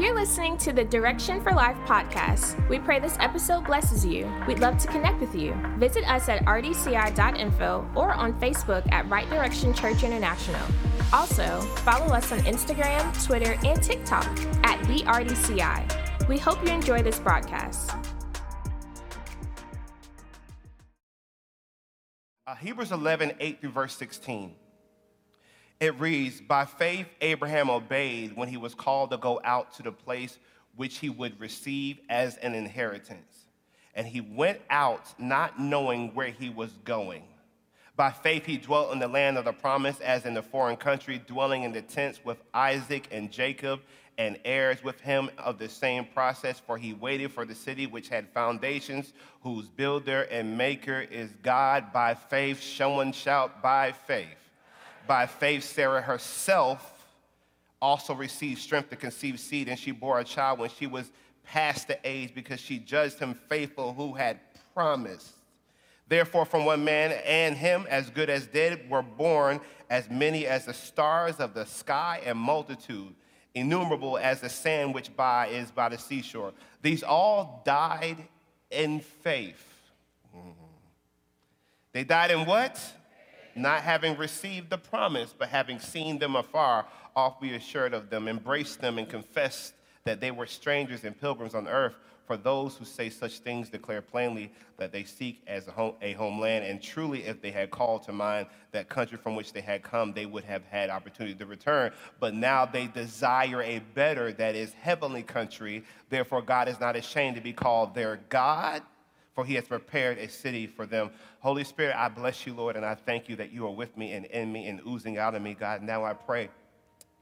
You're listening to the Direction for Life podcast. We pray this episode blesses you. We'd love to connect with you. Visit us at rdci.info or on Facebook at Right Direction Church International. Also, follow us on Instagram, Twitter, and TikTok at the RDCI. We hope you enjoy this broadcast. Uh, Hebrews 11, 8 through verse 16. It reads, By faith, Abraham obeyed when he was called to go out to the place which he would receive as an inheritance. And he went out not knowing where he was going. By faith, he dwelt in the land of the promise as in a foreign country, dwelling in the tents with Isaac and Jacob and heirs with him of the same process, for he waited for the city which had foundations, whose builder and maker is God. By faith, someone shout, by faith. By faith, Sarah herself also received strength to conceive seed, and she bore a child when she was past the age because she judged him faithful who had promised. Therefore, from one man and him, as good as dead, were born as many as the stars of the sky and multitude, innumerable as the sand which by is by the seashore. These all died in faith. Mm-hmm. They died in what? Not having received the promise, but having seen them afar off, we assured of them, embraced them, and confessed that they were strangers and pilgrims on earth. For those who say such things declare plainly that they seek as a, home, a homeland. And truly, if they had called to mind that country from which they had come, they would have had opportunity to return. But now they desire a better, that is, heavenly country. Therefore, God is not ashamed to be called their God for he has prepared a city for them. Holy Spirit, I bless you, Lord, and I thank you that you are with me and in me and oozing out of me, God. Now I pray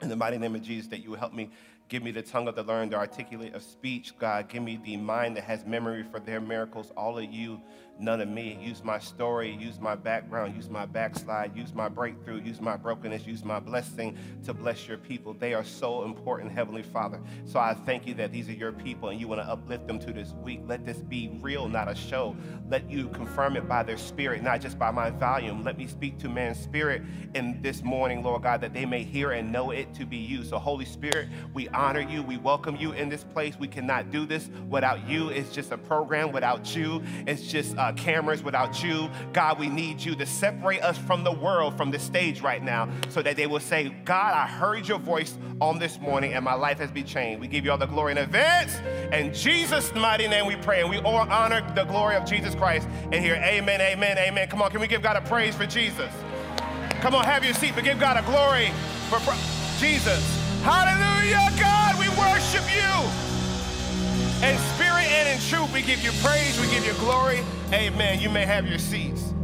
in the mighty name of Jesus that you will help me give me the tongue of the learned, the articulate of speech, God. Give me the mind that has memory for their miracles. All of you none of me. Use my story, use my background, use my backslide, use my breakthrough, use my brokenness, use my blessing to bless your people. They are so important, Heavenly Father. So I thank you that these are your people and you want to uplift them to this week. Let this be real, not a show. Let you confirm it by their spirit, not just by my volume. Let me speak to man's spirit in this morning, Lord God, that they may hear and know it to be you. So, Holy Spirit, we honor you. We welcome you in this place. We cannot do this without you. It's just a program without you. It's just Uh, cameras, without you. God, we need you to separate us from the world, from the stage right now, so that they will say, God, I heard your voice on this morning and my life has been changed. We give you all the glory in advance. In Jesus' mighty name we pray. And we all honor the glory of Jesus Christ. And here, amen, amen, amen. Come on, can we give God a praise for Jesus? Come on, have your seat, but give God a glory for Jesus. Hallelujah, God, we worship you. In spirit and in truth, we give you praise, we give you glory. Amen. You may have your seats.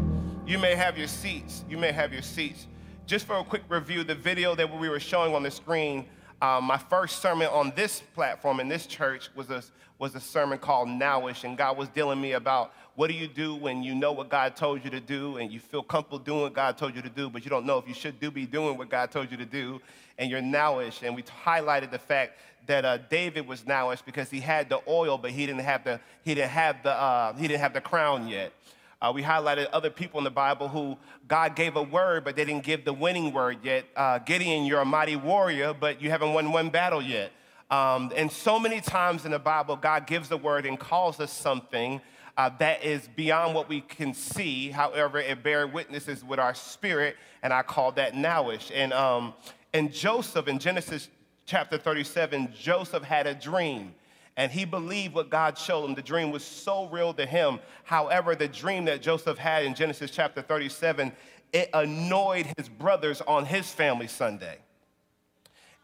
You may have your seats. You may have your seats. Just for a quick review, the video that we were showing on the screen, um, my first sermon on this platform in this church was a, was a sermon called Nowish, and God was dealing me about what do you do when you know what God told you to do and you feel comfortable doing what God told you to do, but you don't know if you should do be doing what God told you to do, and you're nowish. And we highlighted the fact that uh, David was nowish because he had the oil, but he didn't have the, he didn't have the, uh, he didn't have the crown yet. Uh, we highlighted other people in the Bible who God gave a word, but they didn't give the winning word yet. Uh, Gideon, you're a mighty warrior, but you haven't won one battle yet. Um, and so many times in the Bible, God gives a word and calls us something uh, that is beyond what we can see. However, it bears witnesses with our spirit, and I call that nowish. And, um, and Joseph in Genesis chapter 37, Joseph had a dream and he believed what God showed him. The dream was so real to him. However, the dream that Joseph had in Genesis chapter 37, it annoyed his brothers on his family Sunday.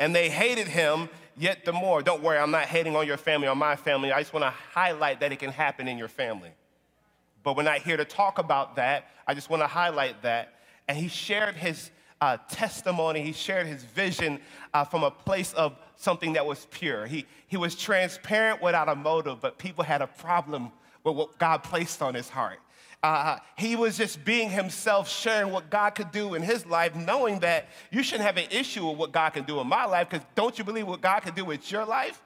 And they hated him yet the more. Don't worry, I'm not hating on your family or my family. I just want to highlight that it can happen in your family. But we're not here to talk about that. I just want to highlight that. And he shared his uh, testimony, he shared his vision uh, from a place of something that was pure. He, he was transparent without a motive, but people had a problem with what God placed on his heart. Uh, he was just being himself, sharing what God could do in his life, knowing that you shouldn't have an issue with what God can do in my life, because don't you believe what God can do with your life?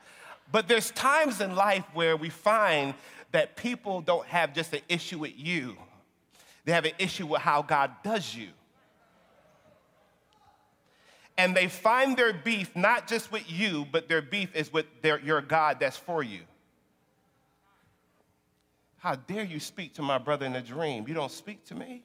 But there's times in life where we find that people don't have just an issue with you, they have an issue with how God does you. And they find their beef not just with you, but their beef is with their, your God that's for you. How dare you speak to my brother in a dream? You don't speak to me.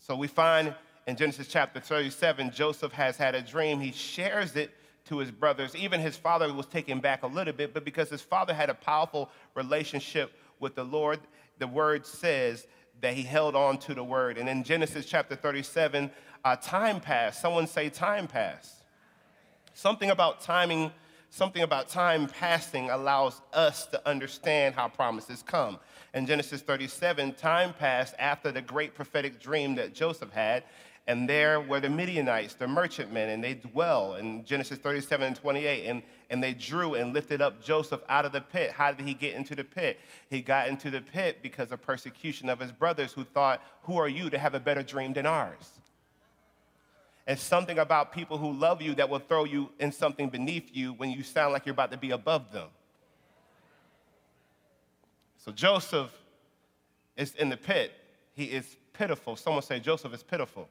So we find in Genesis chapter 37, Joseph has had a dream. He shares it to his brothers. Even his father was taken back a little bit, but because his father had a powerful relationship with the Lord, the word says that he held on to the word. And in Genesis chapter 37, uh, time passed. Someone say time passed. Something about timing, something about time passing allows us to understand how promises come. In Genesis 37, time passed after the great prophetic dream that Joseph had, and there were the Midianites, the merchantmen, and they dwell in Genesis 37 and 28. And, and they drew and lifted up Joseph out of the pit. How did he get into the pit? He got into the pit because of persecution of his brothers who thought, Who are you to have a better dream than ours? And something about people who love you that will throw you in something beneath you when you sound like you're about to be above them. So Joseph is in the pit. He is pitiful. Someone say, Joseph is pitiful.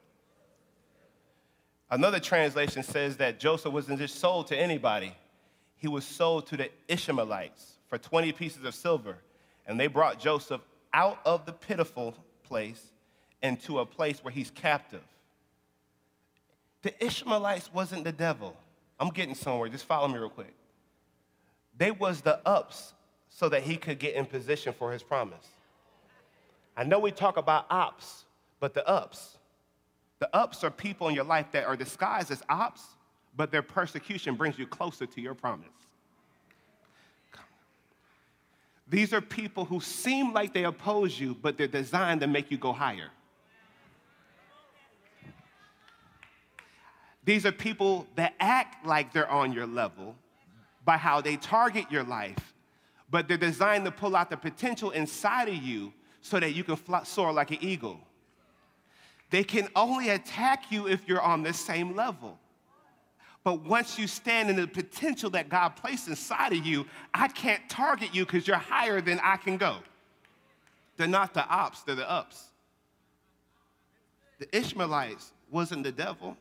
Another translation says that Joseph wasn't just sold to anybody, he was sold to the Ishmaelites for 20 pieces of silver. And they brought Joseph out of the pitiful place into a place where he's captive. The Ishmaelites wasn't the devil. I'm getting somewhere. Just follow me real quick. They was the ups so that he could get in position for his promise. I know we talk about ops, but the ups the ups are people in your life that are disguised as ops, but their persecution brings you closer to your promise. These are people who seem like they oppose you, but they're designed to make you go higher. These are people that act like they're on your level by how they target your life, but they're designed to pull out the potential inside of you so that you can fly, soar like an eagle. They can only attack you if you're on the same level. But once you stand in the potential that God placed inside of you, I can't target you because you're higher than I can go. They're not the ops, they're the ups. The Ishmaelites wasn't the devil.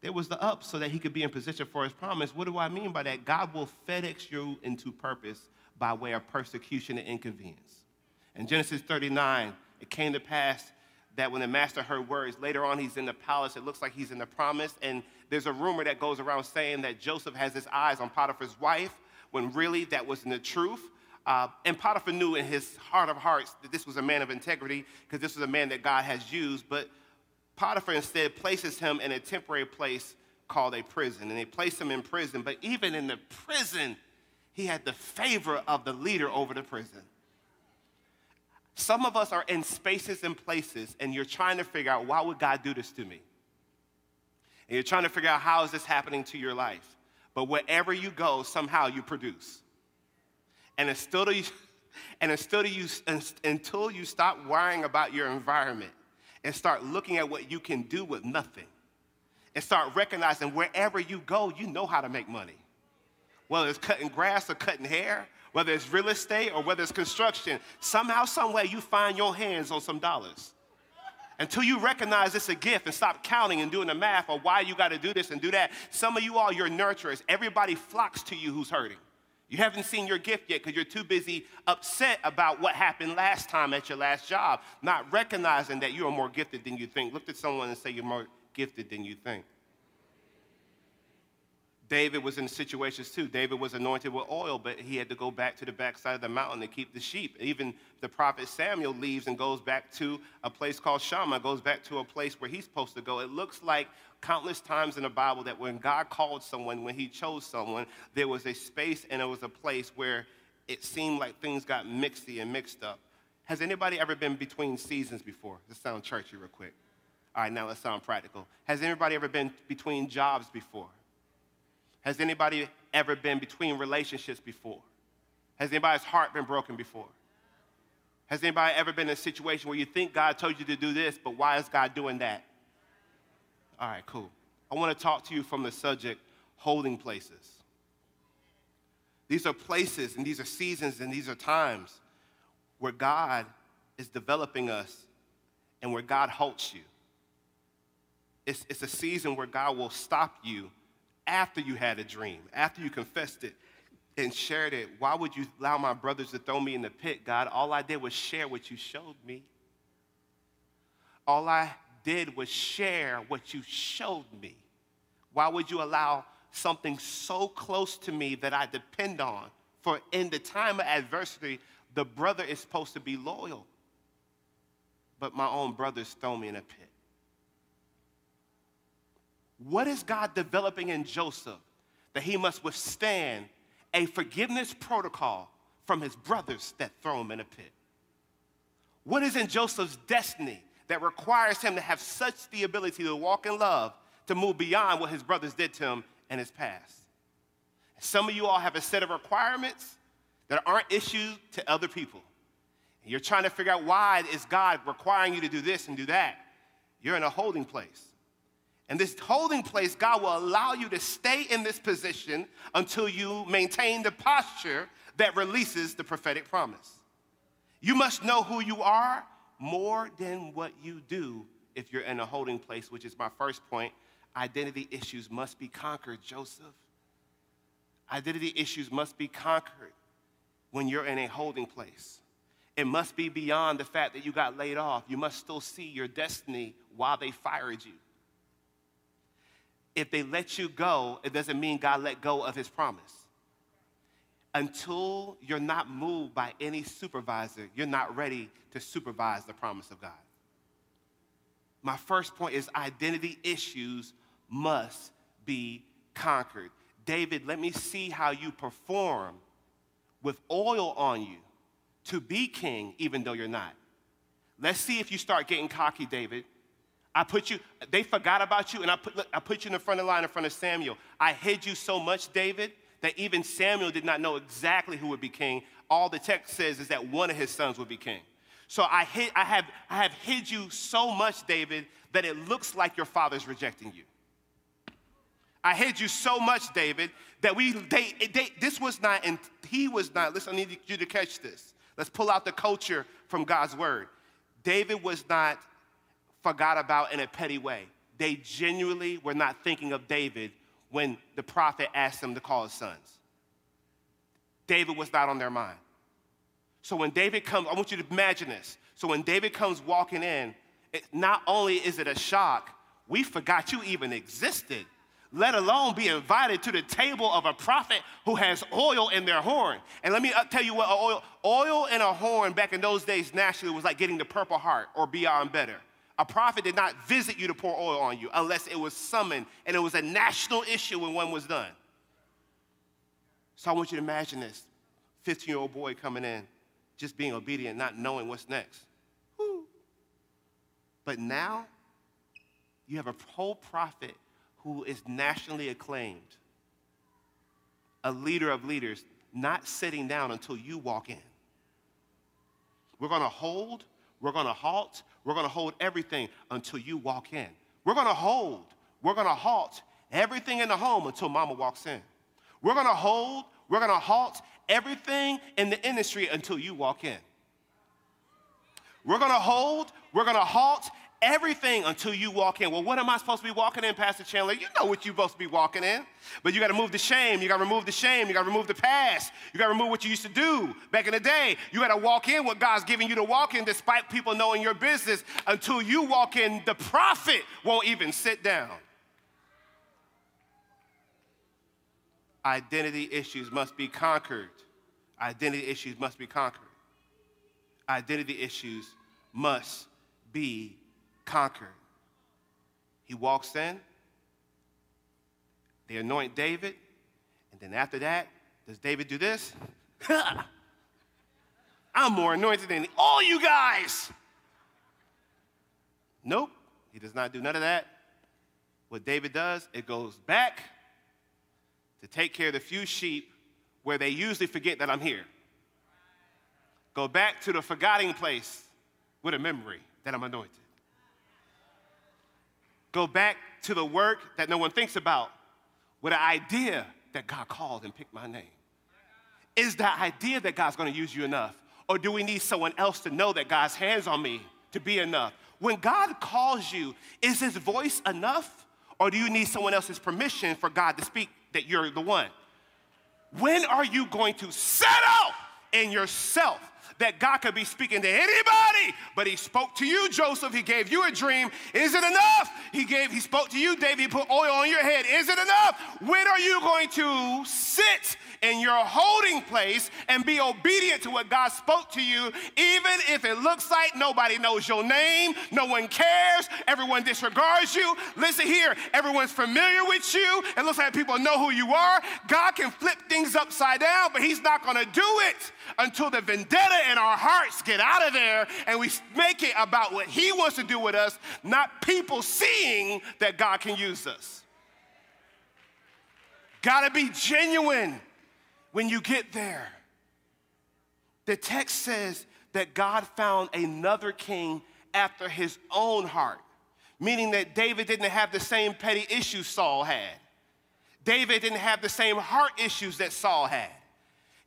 There was the ups so that he could be in position for his promise. What do I mean by that? God will FedEx you into purpose by way of persecution and inconvenience. In Genesis 39, it came to pass that when the master heard words, later on he's in the palace, it looks like he's in the promise. And there's a rumor that goes around saying that Joseph has his eyes on Potiphar's wife, when really that wasn't the truth. Uh, and Potiphar knew in his heart of hearts that this was a man of integrity because this was a man that God has used. But Potiphar instead places him in a temporary place called a prison. And they place him in prison. But even in the prison, he had the favor of the leader over the prison. Some of us are in spaces and places, and you're trying to figure out why would God do this to me? And you're trying to figure out how is this happening to your life. But wherever you go, somehow you produce. And until you, and until you, until you stop worrying about your environment and start looking at what you can do with nothing, and start recognizing wherever you go, you know how to make money. Whether it's cutting grass or cutting hair, whether it's real estate or whether it's construction, somehow, someway you find your hands on some dollars. Until you recognize it's a gift and stop counting and doing the math or why you got to do this and do that. Some of you all, you're nurturers. Everybody flocks to you who's hurting. You haven't seen your gift yet because you're too busy upset about what happened last time at your last job, not recognizing that you are more gifted than you think. Look at someone and say you're more gifted than you think. David was in situations too. David was anointed with oil, but he had to go back to the backside of the mountain to keep the sheep. Even the prophet Samuel leaves and goes back to a place called Shammah, goes back to a place where he's supposed to go. It looks like countless times in the Bible that when God called someone, when he chose someone, there was a space and there was a place where it seemed like things got mixy and mixed up. Has anybody ever been between seasons before? This sounds churchy real quick. All right, now let's sound practical. Has anybody ever been between jobs before? Has anybody ever been between relationships before? Has anybody's heart been broken before? Has anybody ever been in a situation where you think God told you to do this, but why is God doing that? All right, cool. I want to talk to you from the subject holding places. These are places and these are seasons and these are times where God is developing us and where God halts you. it's, it's a season where God will stop you after you had a dream, after you confessed it and shared it. Why would you allow my brothers to throw me in the pit, God? All I did was share what you showed me. All I did was share what you showed me. Why would you allow something so close to me that I depend on? For in the time of adversity, the brother is supposed to be loyal. But my own brothers throw me in a pit. What is God developing in Joseph that he must withstand a forgiveness protocol from his brothers that throw him in a pit? What is in Joseph's destiny that requires him to have such the ability to walk in love to move beyond what his brothers did to him in his past? Some of you all have a set of requirements that aren't issued to other people. You're trying to figure out why is God requiring you to do this and do that. You're in a holding place. And this holding place, God will allow you to stay in this position until you maintain the posture that releases the prophetic promise. You must know who you are more than what you do if you're in a holding place, which is my first point. Identity issues must be conquered, Joseph. Identity issues must be conquered when you're in a holding place. It must be beyond the fact that you got laid off. You must still see your destiny while they fired you if they let you go, it doesn't mean God let go of his promise. Until you're not moved by any supervisor, you're not ready to supervise the promise of God. My first point is identity issues must be conquered. David, let me see how you perform with oil on you to be king, even though you're not. Let's see if you start getting cocky, David, I put you, they forgot about you, and I put, look, I put you in the front of the line in front of Samuel. I hid you so much, David, that even Samuel did not know exactly who would be king. All the text says is that one of his sons would be king. So I, hid, I, have, I have hid you so much, David, that it looks like your father's rejecting you. I hid you so much, David, that we, they, they, this was not, and he was not, listen, I need you to catch this. Let's pull out the culture from God's word. David was not forgot about in a petty way. They genuinely were not thinking of David when the prophet asked them to call his sons. David was not on their mind. So when David comes, I want you to imagine this. So when David comes walking in, it, not only is it a shock, we forgot you even existed, let alone be invited to the table of a prophet who has oil in their horn. And let me uh, tell you what oil, oil in a horn back in those days naturally was like getting the purple heart or beyond better. A prophet did not visit you to pour oil on you unless it was summoned and it was a national issue when one was done. So I want you to imagine this 15 year old boy coming in, just being obedient, not knowing what's next. Whew. But now you have a whole prophet who is nationally acclaimed, a leader of leaders, not sitting down until you walk in. We're going to hold, we're going to halt, we're going to hold everything until you walk in. We're going to hold, we're going to halt everything in the home until mama walks in. We're going to hold, we're going to halt everything in the industry until you walk in. We're going to hold, we're going to halt everything until you walk in. Well, what am I supposed to be walking in, Pastor Chandler? You know what you're supposed to be walking in. But you got to move the shame. You got to remove the shame. You got to remove the past. You got to remove what you used to do back in the day. You got to walk in what God's giving you to walk in despite people knowing your business. Until you walk in, the prophet won't even sit down. Identity issues must be conquered. Identity issues must be conquered. Identity issues must be conquered. He walks in, they anoint David, and then after that, does David do this? I'm more anointed than all you guys. Nope, he does not do none of that. What David does, it goes back to take care of the few sheep where they usually forget that I'm here. Go back to the forgetting place with a memory that I'm anointed. Go back to the work that no one thinks about with an idea that God called and picked my name. Is that idea that God's gonna use you enough? Or do we need someone else to know that God's hands on me to be enough? When God calls you, is his voice enough? Or do you need someone else's permission for God to speak that you're the one? When are you going to settle in yourself that God could be speaking to anybody, but he spoke to you, Joseph. He gave you a dream. Is it enough? He gave, he spoke to you, David. He put oil on your head. Is it enough? When are you going to sit in your holding place and be obedient to what God spoke to you, even if it looks like nobody knows your name, no one cares, everyone disregards you. Listen here, everyone's familiar with you, it looks like people know who you are. God can flip things upside down, but He's not gonna do it until the vendetta in our hearts get out of there and we make it about what He wants to do with us, not people seeing that God can use us. Gotta be genuine when you get there. The text says that God found another king after his own heart, meaning that David didn't have the same petty issues Saul had. David didn't have the same heart issues that Saul had.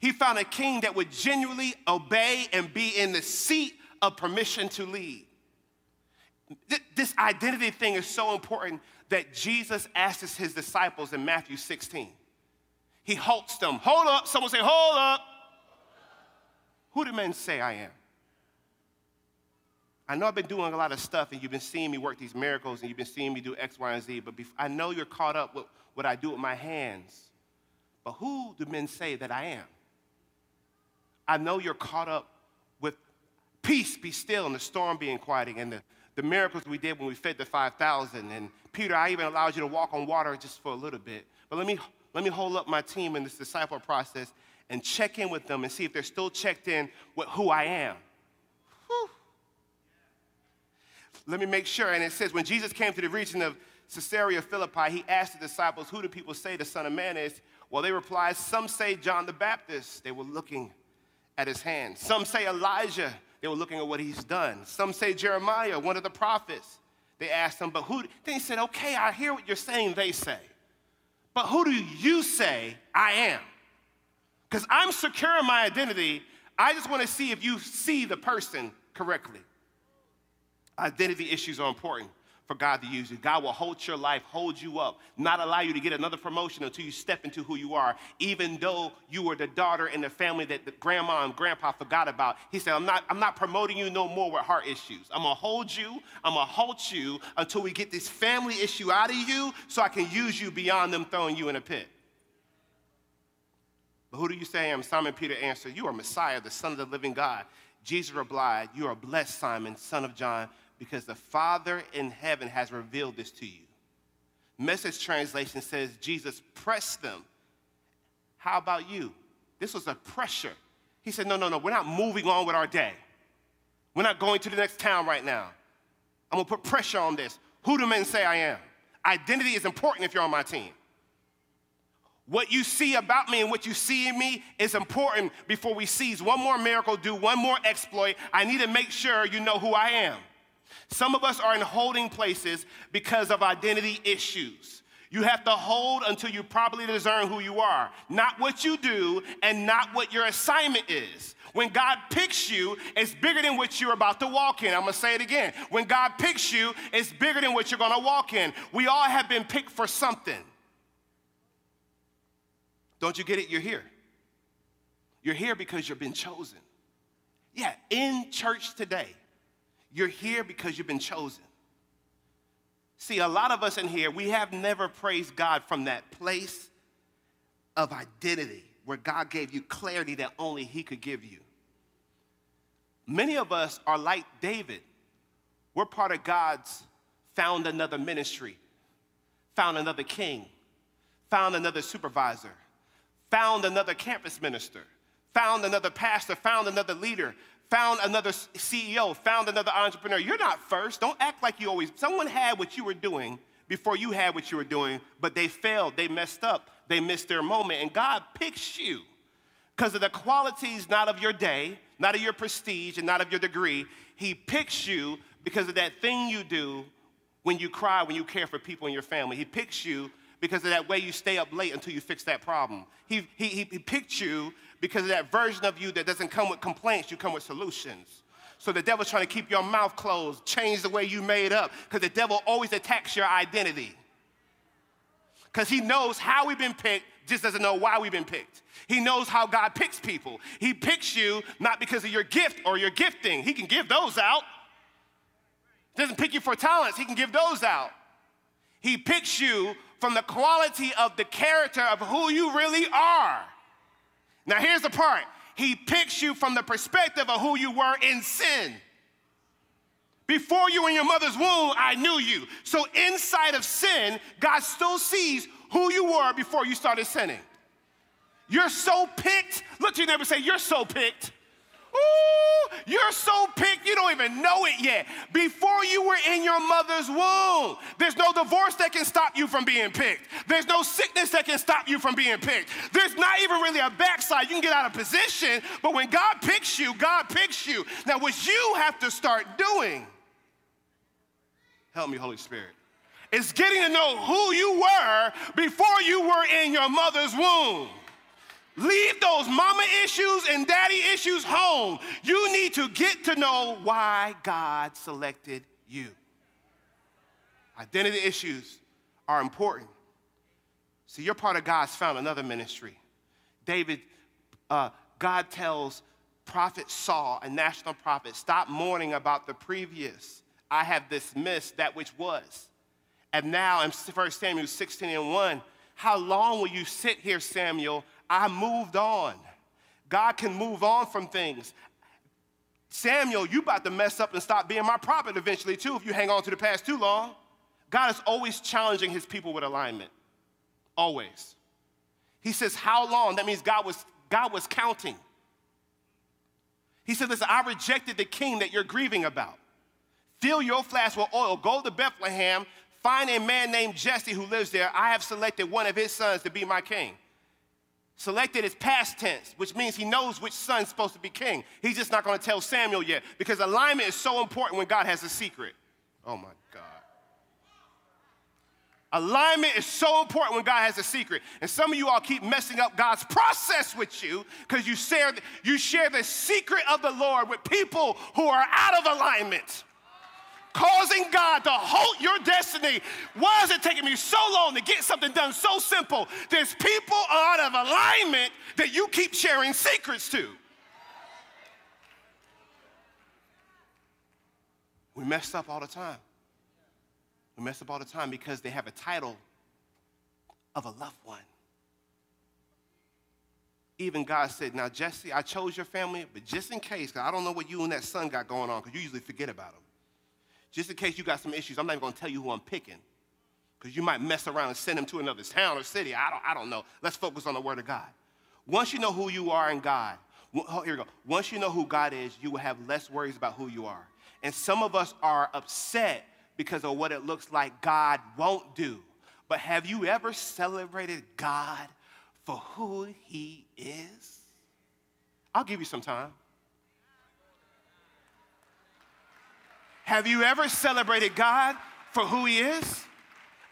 He found a king that would genuinely obey and be in the seat of permission to lead. This identity thing is so important that Jesus asks his disciples in Matthew 16 he halts them. Hold up. Someone say, Hold up. Who do men say I am? I know I've been doing a lot of stuff and you've been seeing me work these miracles and you've been seeing me do X, Y, and Z, but I know you're caught up with what I do with my hands. But who do men say that I am? I know you're caught up with peace, be still, and the storm being quieting, and the, the miracles we did when we fed the 5,000. And Peter, I even allowed you to walk on water just for a little bit. But let me let me hold up my team in this disciple process and check in with them and see if they're still checked in with who I am. Whew. Let me make sure. And it says, when Jesus came to the region of Caesarea Philippi, he asked the disciples, Who do people say the Son of Man is? Well, they replied, Some say John the Baptist. They were looking at his hand. Some say Elijah. They were looking at what he's done. Some say Jeremiah, one of the prophets. They asked him, But who? Then he said, Okay, I hear what you're saying, they say. But who do you say I am? Because I'm secure in my identity. I just want to see if you see the person correctly. Identity issues are important for God to use you. God will hold your life, hold you up, not allow you to get another promotion until you step into who you are, even though you were the daughter in the family that the grandma and grandpa forgot about. He said, I'm not, I'm not promoting you no more with heart issues. I'm gonna hold you, I'm gonna halt you until we get this family issue out of you so I can use you beyond them throwing you in a pit. But who do you say I am? Simon Peter answered, You are Messiah, the Son of the living God. Jesus replied, You are blessed, Simon, son of John because the Father in heaven has revealed this to you. Message translation says Jesus pressed them. How about you? This was a pressure. He said, No, no, no, we're not moving on with our day. We're not going to the next town right now. I'm gonna put pressure on this. Who do men say I am? Identity is important if you're on my team. What you see about me and what you see in me is important before we seize one more miracle, do one more exploit. I need to make sure you know who I am. Some of us are in holding places because of identity issues. You have to hold until you properly discern who you are, not what you do and not what your assignment is. When God picks you, it's bigger than what you're about to walk in. I'm gonna say it again. When God picks you, it's bigger than what you're gonna walk in. We all have been picked for something. Don't you get it? You're here. You're here because you've been chosen. Yeah, in church today, you're here because you've been chosen. See, a lot of us in here, we have never praised God from that place of identity where God gave you clarity that only He could give you. Many of us are like David. We're part of God's found another ministry, found another king, found another supervisor, found another campus minister, found another pastor, found another leader, found another CEO, found another entrepreneur. You're not first. Don't act like you always. Someone had what you were doing before you had what you were doing, but they failed, they messed up, they missed their moment, and God picks you because of the qualities not of your day, not of your prestige, and not of your degree. He picks you because of that thing you do when you cry, when you care for people in your family. He picks you because of that way you stay up late until you fix that problem. He, he, he picked you because of that version of you that doesn't come with complaints, you come with solutions. So the devil's trying to keep your mouth closed, change the way you made up, because the devil always attacks your identity. Because he knows how we've been picked, just doesn't know why we've been picked. He knows how God picks people. He picks you not because of your gift or your gifting. He can give those out. Doesn't pick you for talents, he can give those out. He picks you from the quality of the character of who you really are. Now, here's the part He picks you from the perspective of who you were in sin. Before you in your mother's womb, I knew you. So, inside of sin, God still sees who you were before you started sinning. You're so picked. Look to your neighbor and say, You're so picked. Ooh, you're so picked, you don't even know it yet. Before you were in your mother's womb, there's no divorce that can stop you from being picked. There's no sickness that can stop you from being picked. There's not even really a backside. You can get out of position, but when God picks you, God picks you. Now, what you have to start doing, help me, Holy Spirit, is getting to know who you were before you were in your mother's womb. Leave those mama issues and daddy issues home. You need to get to know why God selected you. Identity issues are important. See, you're part of God's found another ministry. David, uh, God tells prophet Saul, a national prophet, stop mourning about the previous. I have dismissed that which was. And now in 1 Samuel 16 and 1, how long will you sit here, Samuel, I moved on. God can move on from things. Samuel, you about to mess up and stop being my prophet eventually too if you hang on to the past too long. God is always challenging his people with alignment. Always. He says, How long? That means God was, God was counting. He said, Listen, I rejected the king that you're grieving about. Fill your flask with oil, go to Bethlehem, find a man named Jesse who lives there. I have selected one of his sons to be my king. Selected is past tense, which means he knows which son's supposed to be king. He's just not going to tell Samuel yet because alignment is so important when God has a secret. Oh my God. Alignment is so important when God has a secret. And some of you all keep messing up God's process with you because you share, you share the secret of the Lord with people who are out of alignment causing God to halt your destiny. Why is it taking me so long to get something done so simple? There's people out of alignment that you keep sharing secrets to. We mess up all the time. We mess up all the time because they have a title of a loved one. Even God said, Now, Jesse, I chose your family, but just in case, because I don't know what you and that son got going on, because you usually forget about them. Just in case you got some issues, I'm not even gonna tell you who I'm picking. Because you might mess around and send him to another town or city. I don't, I don't know. Let's focus on the Word of God. Once you know who you are in God, oh, here we go. Once you know who God is, you will have less worries about who you are. And some of us are upset because of what it looks like God won't do. But have you ever celebrated God for who He is? I'll give you some time. Have you ever celebrated God for who He is?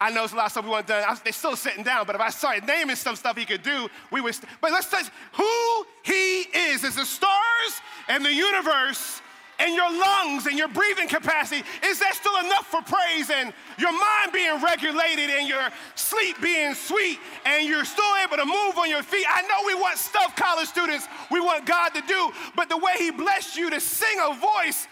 I know there's a lot of stuff we want done. They're still sitting down, but if I started naming some stuff He could do, we would. St- but let's touch who He is. Is the stars and the universe and your lungs and your breathing capacity, is that still enough for praise and your mind being regulated and your sleep being sweet and you're still able to move on your feet? I know we want stuff, college students, we want God to do, but the way He blessed you to sing a voice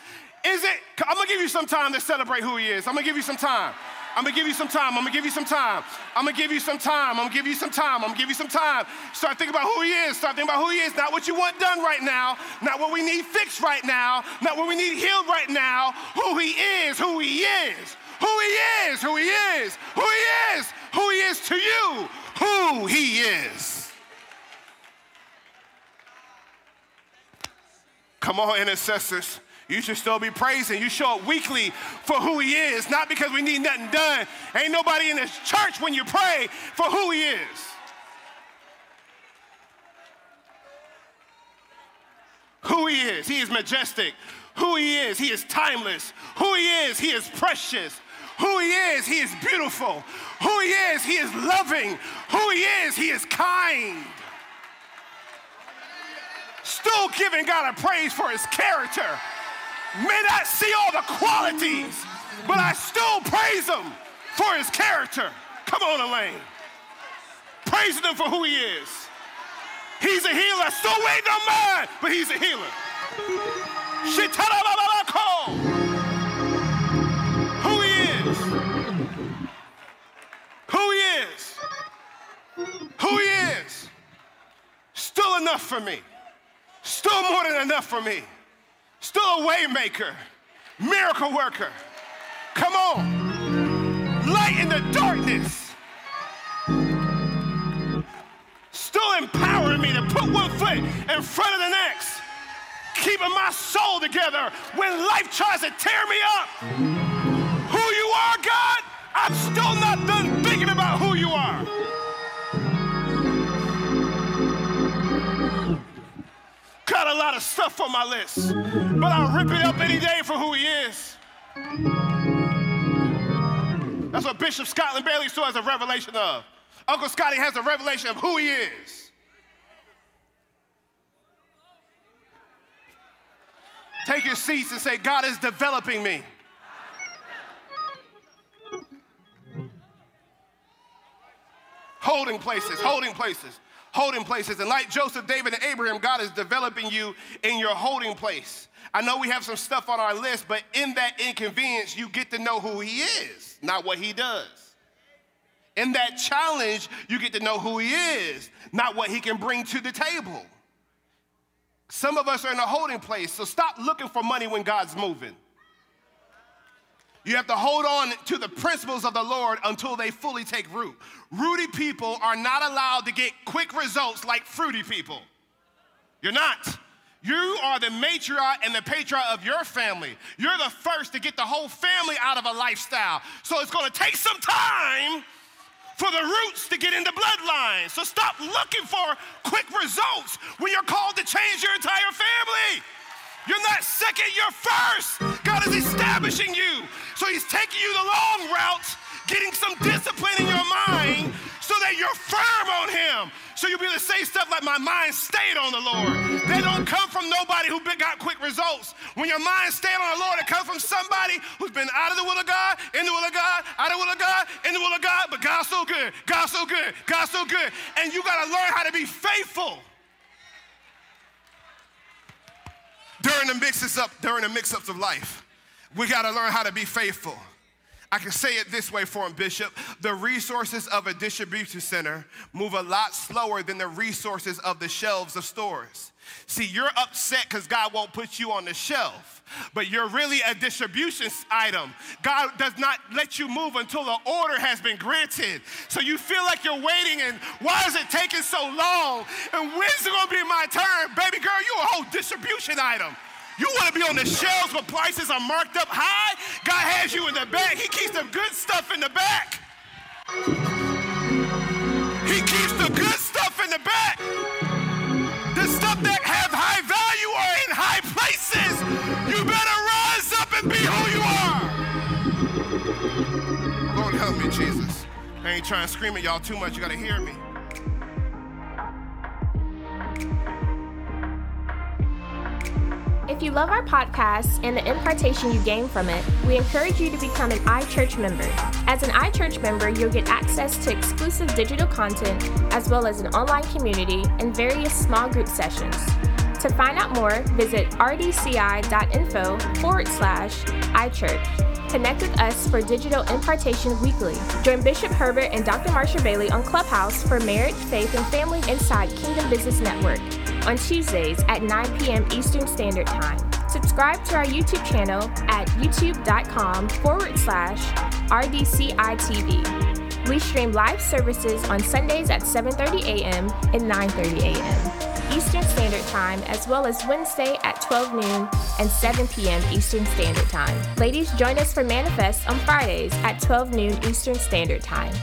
is it? I'm gonna give you some time to celebrate who he is. I'm gonna give you some time. I'm gonna give you some time. I'm gonna give you some time. I'm gonna give you some time. I'm gonna give you some time. I'm gonna give you some time. Start thinking about who he is. Start thinking about who he is. Not what you want done right now. Not what we need fixed right now. Not what we need healed right now. Who he is. Who he is. Who he is. Who he is. Who he is. Who he is to you. Who he is. Come on, intercessors. You should still be praising. You show up weekly for who he is, not because we need nothing done. Ain't nobody in this church when you pray for who he is. Who he is, he is majestic. Who he is, he is timeless. Who he is, he is precious. Who he is, he is beautiful. Who he is, he is loving. Who he is, he is kind. Still giving God a praise for his character may not see all the qualities, but I still praise him for his character. Come on, Elaine. Praising him for who he is. He's a healer. Still waiting on mine, but he's a healer. Who he is. Who he is. Who he is. Still enough for me. Still more than enough for me. Still a waymaker, miracle worker. Come on. Light in the darkness. Still empowering me to put one foot in front of the next. Keeping my soul together when life tries to tear me up. Who you are, God, I'm still not done Got a lot of stuff on my list, but I'll rip it up any day for who he is. That's what Bishop Scotland Bailey still has a revelation of. Uncle Scotty has a revelation of who he is. Take your seats and say, God is developing me. Holding places, holding places, holding places. And like Joseph, David, and Abraham, God is developing you in your holding place. I know we have some stuff on our list, but in that inconvenience, you get to know who He is, not what He does. In that challenge, you get to know who He is, not what He can bring to the table. Some of us are in a holding place, so stop looking for money when God's moving. You have to hold on to the principles of the Lord until they fully take root. Rooty people are not allowed to get quick results like fruity people. You're not. You are the matriarch and the patriarch of your family. You're the first to get the whole family out of a lifestyle. So it's gonna take some time for the roots to get in the bloodline. So stop looking for quick results when you're called to change your entire family. You're not second, you're first. God is establishing you. So He's taking you the long route, getting some discipline in your mind so that you're firm on Him. So you'll be able to say stuff like, My mind stayed on the Lord. They don't come from nobody who got quick results. When your mind stayed on the Lord, it comes from somebody who's been out of the will of God, in the will of God, out of the will of God, in the will of God, but God's so good, God's so good, God's so good. And you got to learn how to be faithful. During the mix up, during the mix-ups of life. We got to learn how to be faithful. I can say it this way for him, Bishop. The resources of a distribution center move a lot slower than the resources of the shelves of stores. See, you're upset because God won't put you on the shelf, but you're really a distribution item. God does not let you move until the order has been granted. So you feel like you're waiting, and why is it taking so long? And when's it gonna be my turn? Baby girl, you're a whole distribution item. You want to be on the shelves where prices are marked up high? God has you in the back. He keeps the good stuff in the back. He keeps the good stuff in the back. The stuff that have high value are in high places. You better rise up and be who you are. Lord help me, Jesus. I ain't trying to scream at y'all too much. You got to hear me. If you love our podcast and the impartation you gain from it, we encourage you to become an iChurch member. As an iChurch member, you'll get access to exclusive digital content, as well as an online community and various small group sessions. To find out more, visit rdci.info forward slash iChurch. Connect with us for digital impartation weekly. Join Bishop Herbert and Dr. Marsha Bailey on Clubhouse for Marriage, Faith, and Family Inside Kingdom Business Network on Tuesdays at 9 p.m. Eastern Standard Time. Subscribe to our YouTube channel at youtube.com forward slash RDCITV. We stream live services on Sundays at 7.30 a.m. and 9.30 a.m. Eastern Standard Time, as well as Wednesday at 12 noon and 7 p.m. Eastern Standard Time. Ladies, join us for Manifest on Fridays at 12 noon Eastern Standard Time.